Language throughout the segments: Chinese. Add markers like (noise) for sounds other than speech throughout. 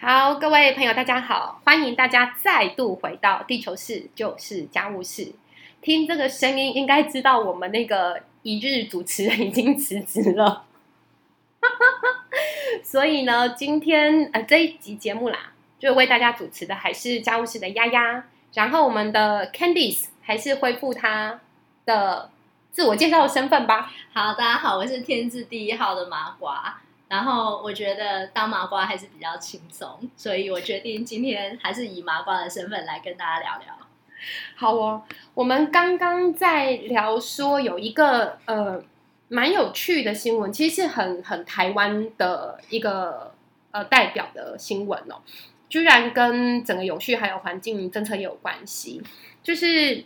好，各位朋友，大家好，欢迎大家再度回到地球室，就是家务事。听这个声音，应该知道我们那个一日主持人已经辞职了。(laughs) 所以呢，今天呃这一集节目啦，就为大家主持的还是家务事的丫丫。然后我们的 Candice 还是恢复她的自我介绍的身份吧。好，大家好，我是天字第一号的麻瓜。然后我觉得当麻瓜还是比较轻松，所以我决定今天还是以麻瓜的身份来跟大家聊聊。好哦，我们刚刚在聊说有一个呃蛮有趣的新闻，其实是很很台湾的一个呃代表的新闻哦，居然跟整个永续还有环境政策也有关系，就是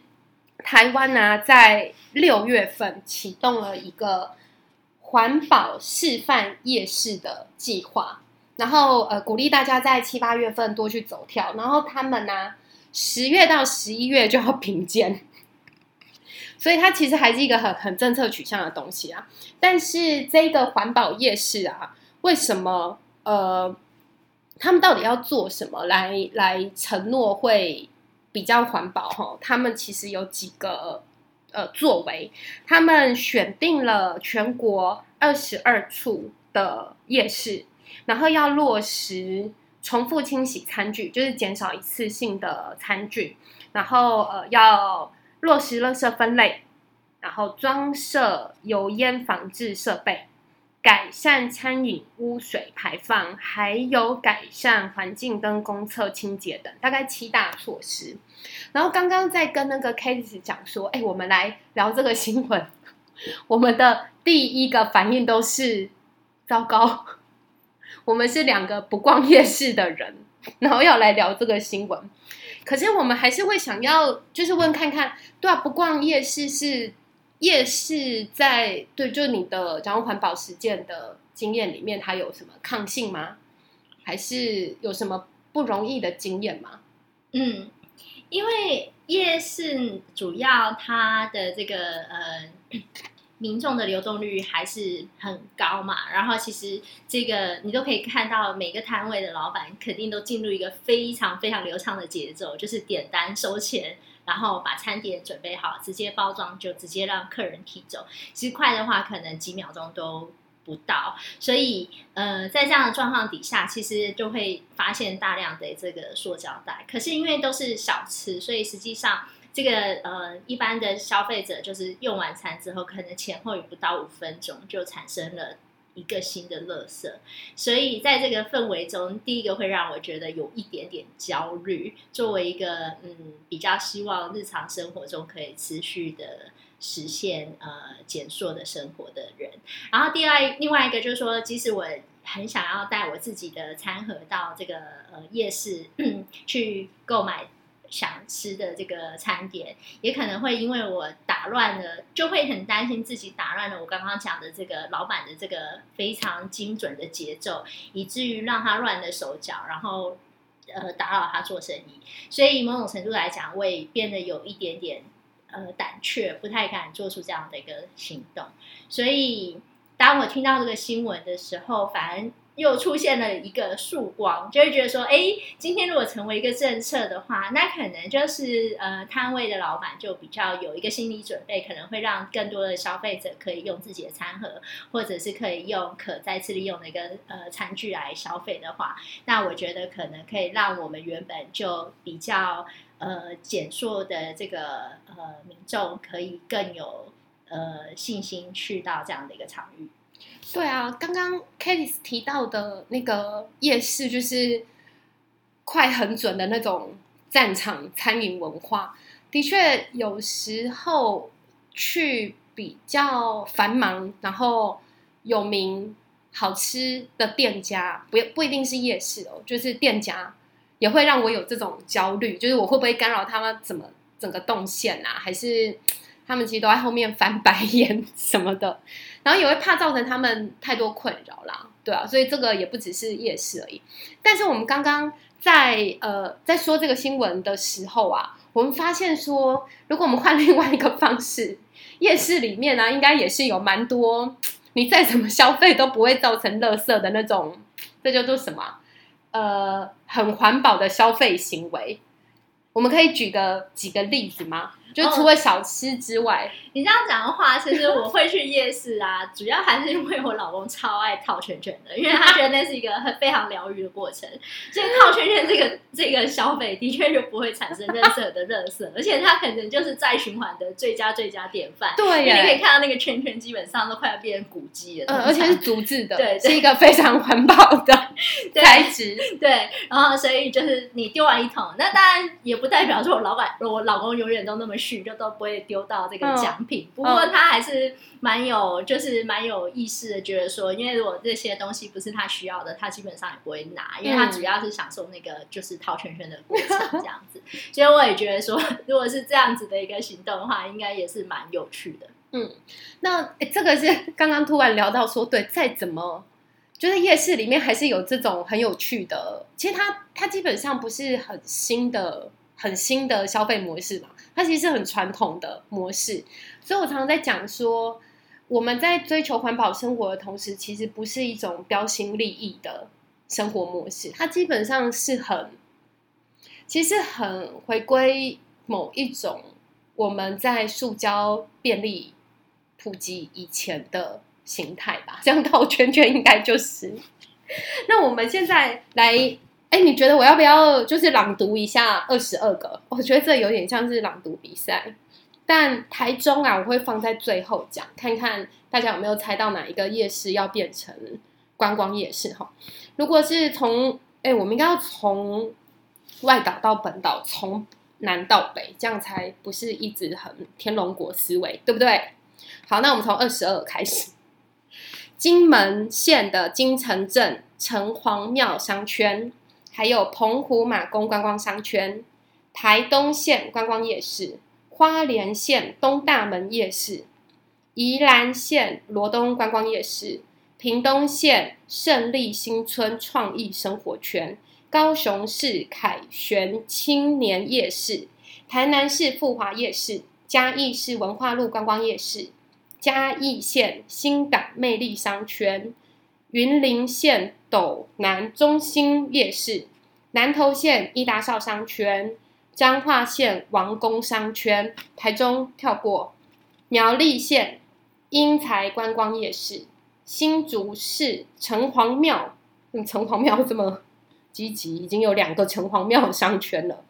台湾呢在六月份启动了一个。环保示范夜市的计划，然后呃鼓励大家在七八月份多去走跳，然后他们呢十月到十一月就要评鉴，所以它其实还是一个很很政策取向的东西啊。但是这个环保夜市啊，为什么呃他们到底要做什么来来承诺会比较环保？哈，他们其实有几个。呃，作为他们选定了全国二十二处的夜市，然后要落实重复清洗餐具，就是减少一次性的餐具，然后呃，要落实垃圾分类，然后装设油烟防治设备。改善餐饮污水排放，还有改善环境跟公厕清洁等，大概七大措施。然后刚刚在跟那个 Case 讲说，哎，我们来聊这个新闻。(laughs) 我们的第一个反应都是糟糕。(laughs) 我们是两个不逛夜市的人，然后要来聊这个新闻。可是我们还是会想要，就是问看看，对啊，不逛夜市是。夜市在对，就你的讲环保实践的经验里面，它有什么抗性吗？还是有什么不容易的经验吗？嗯，因为夜市主要它的这个呃民众的流动率还是很高嘛，然后其实这个你都可以看到每个摊位的老板肯定都进入一个非常非常流畅的节奏，就是点单收钱。然后把餐点准备好，直接包装就直接让客人提走。其实快的话，可能几秒钟都不到。所以，呃，在这样的状况底下，其实就会发现大量的这个塑胶袋。可是因为都是小吃，所以实际上这个呃，一般的消费者就是用完餐之后，可能前后也不到五分钟就产生了。一个新的乐色，所以在这个氛围中，第一个会让我觉得有一点点焦虑。作为一个嗯，比较希望日常生活中可以持续的实现呃减塑的生活的人，然后第二另外一个就是说，即使我很想要带我自己的餐盒到这个呃夜市去购买。想吃的这个餐点，也可能会因为我打乱了，就会很担心自己打乱了我刚刚讲的这个老板的这个非常精准的节奏，以至于让他乱了手脚，然后呃打扰他做生意。所以某种程度来讲，我也变得有一点点呃胆怯，不太敢做出这样的一个行动。所以当我听到这个新闻的时候，反而。又出现了一个曙光，就会觉得说，哎，今天如果成为一个政策的话，那可能就是呃，摊位的老板就比较有一个心理准备，可能会让更多的消费者可以用自己的餐盒，或者是可以用可再次利用的一个呃餐具来消费的话，那我觉得可能可以让我们原本就比较呃减塑的这个呃民众，可以更有呃信心去到这样的一个场域。对啊，刚刚 k a t i e 提到的那个夜市，就是快很准的那种战场餐饮文化。的确，有时候去比较繁忙、然后有名、好吃的店家，不不一定是夜市哦，就是店家也会让我有这种焦虑，就是我会不会干扰他们怎么整个动线啊？还是？他们其实都在后面翻白眼 (laughs) 什么的，然后也会怕造成他们太多困扰啦，对啊，所以这个也不只是夜市而已。但是我们刚刚在呃在说这个新闻的时候啊，我们发现说，如果我们换 (laughs) 另外一个方式，夜市里面呢，应该也是有蛮多你再怎么消费都不会造成垃圾的那种，这叫做什么？呃很环保的消费行为。我们可以举个几个例子吗？就除了小吃之外，你这样讲的话，其实我会去夜市啊，(laughs) 主要还是因为我老公超爱套圈圈的，因为他觉得那是一个很非常疗愈的过程。所以套圈圈这个这个消费的确就不会产生任色的热色，而且它可能就是再循环的最佳最佳典范。对，你可以看到那个圈圈基本上都快要变成古迹了，嗯，而且是竹制的，对，是一个非常环保的材质。对，然后所以就是你丢完一桶，那当然也不代表说我老板我老公永远都那么逊，就都不会丢到这个奖品。不过他还是蛮有，就是蛮有意识的，觉得说，因为如果这些东西不是他需要的，他基本上也不会拿，因为他主要是享受那个就是套圈圈的过程这样子。(laughs) 所以我也觉得说，如果是这样子的一个行动的话，应该也是蛮有趣的。嗯，那这个是刚刚突然聊到说，对，再怎么就是夜市里面还是有这种很有趣的，其实它它基本上不是很新的、很新的消费模式嘛。它其实是很传统的模式，所以我常常在讲说，我们在追求环保生活的同时，其实不是一种标新立异的生活模式，它基本上是很，其实很回归某一种我们在塑胶便利普及以前的形态吧。这样 (laughs) 套圈圈应该就是。那我们现在来。哎，你觉得我要不要就是朗读一下二十二个？我觉得这有点像是朗读比赛。但台中啊，我会放在最后讲，看看大家有没有猜到哪一个夜市要变成观光夜市哈。如果是从哎，我们应该要从外岛到本岛，从南到北，这样才不是一直很天龙国思维，对不对？好，那我们从二十二开始，金门县的金城镇城隍庙商圈。还有澎湖马公观光商圈、台东县观光夜市、花莲县东大门夜市、宜兰县罗东观光夜市、屏东县胜利新村创意生活圈、高雄市凯旋青年夜市、台南市富华夜市、嘉义市文化路观光夜市、嘉义县新港魅力商圈。云林县斗南中心夜市、南投县伊达少商圈、彰化县王宫商圈、台中跳过苗栗县英才观光夜市、新竹市城隍庙，城隍庙这么积极，已经有两个城隍庙商圈了，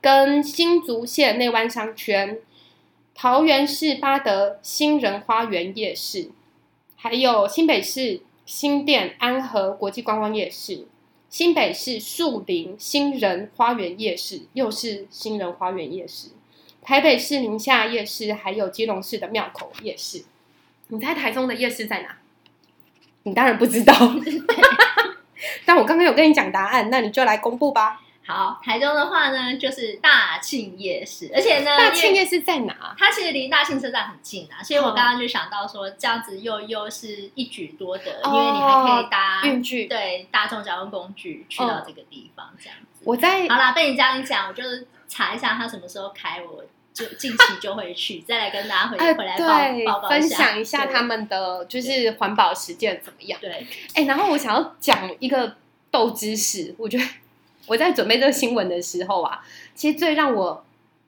跟新竹县内湾商圈、桃园市八德新人花园夜市，还有新北市。新店安和国际观光夜市，新北市树林新人花园夜市，又是新人花园夜市。台北市宁夏夜市，还有基隆市的庙口夜市。你猜台中的夜市在哪？你当然不知道，(laughs) 但我刚刚有跟你讲答案，那你就来公布吧。好，台中的话呢，就是大庆夜市，而且呢，大庆夜市在哪？它其实离大庆车站很近啊，所以我刚刚就想到说，这样子又又是一举多得，因为你还可以搭运具，对，大众交通工具去到这个地方，这样子。我在好啦，被你这样讲，我就查一下它什么时候开，我就近期就会去，再来跟大家回回来报报分享一下他们的就是环保实践怎么样。对，哎，然后我想要讲一个豆知识，我觉得。我在准备这个新闻的时候啊，其实最让我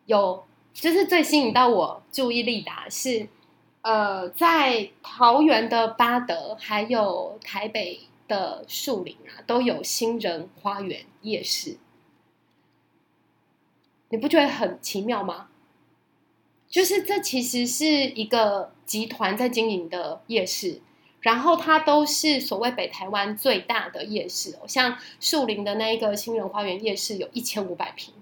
有，就是最吸引到我注意力的是，呃，在桃园的八德，还有台北的树林啊，都有新人花园夜市。你不觉得很奇妙吗？就是这其实是一个集团在经营的夜市。然后它都是所谓北台湾最大的夜市哦，像树林的那一个新人花园夜市有一千五百平，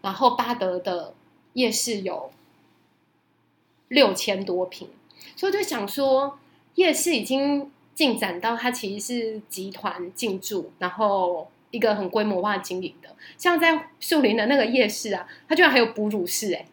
然后巴德的夜市有六千多平，所以就想说夜市已经进展到它其实是集团进驻，然后一个很规模化经营的，像在树林的那个夜市啊，它居然还有哺乳室哎。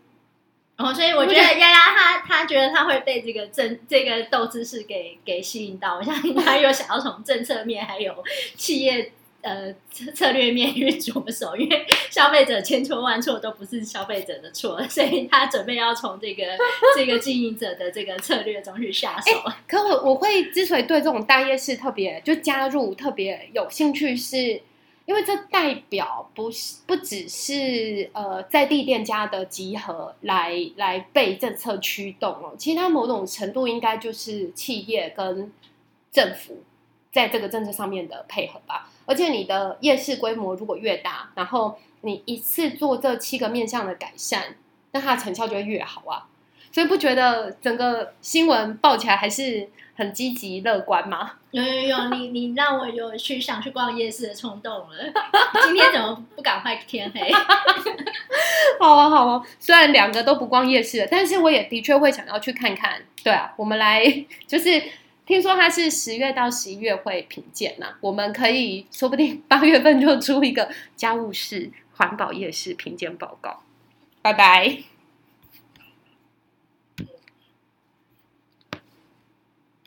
哦，所以我觉得丫丫她她觉得她会被这个政这个斗知识给给吸引到，我相信她又想要从政策面还有企业呃策略面去着手，因为消费者千错万错都不是消费者的错，所以他准备要从这个这个经营者的这个策略中去下手。可我我会之所以对这种大夜市特别就加入特别有兴趣，是因为这代表不是不只是呃在地店家的集合来来被政策驱动哦，其实它某种程度应该就是企业跟政府在这个政策上面的配合吧。而且你的夜市规模如果越大，然后你一次做这七个面向的改善，那它的成效就会越好啊。所以不觉得整个新闻报起来还是很积极乐观吗？有有有，你 (laughs) 你让我有去想去逛夜市的冲动了。今天怎么不赶快天黑？(laughs) 好啊好啊，虽然两个都不逛夜市了，但是我也的确会想要去看看。对啊，我们来 (laughs) 就是听说它是十月到十一月会评鉴呐，我们可以说不定八月份就出一个家务事环保夜市评鉴报告。拜拜。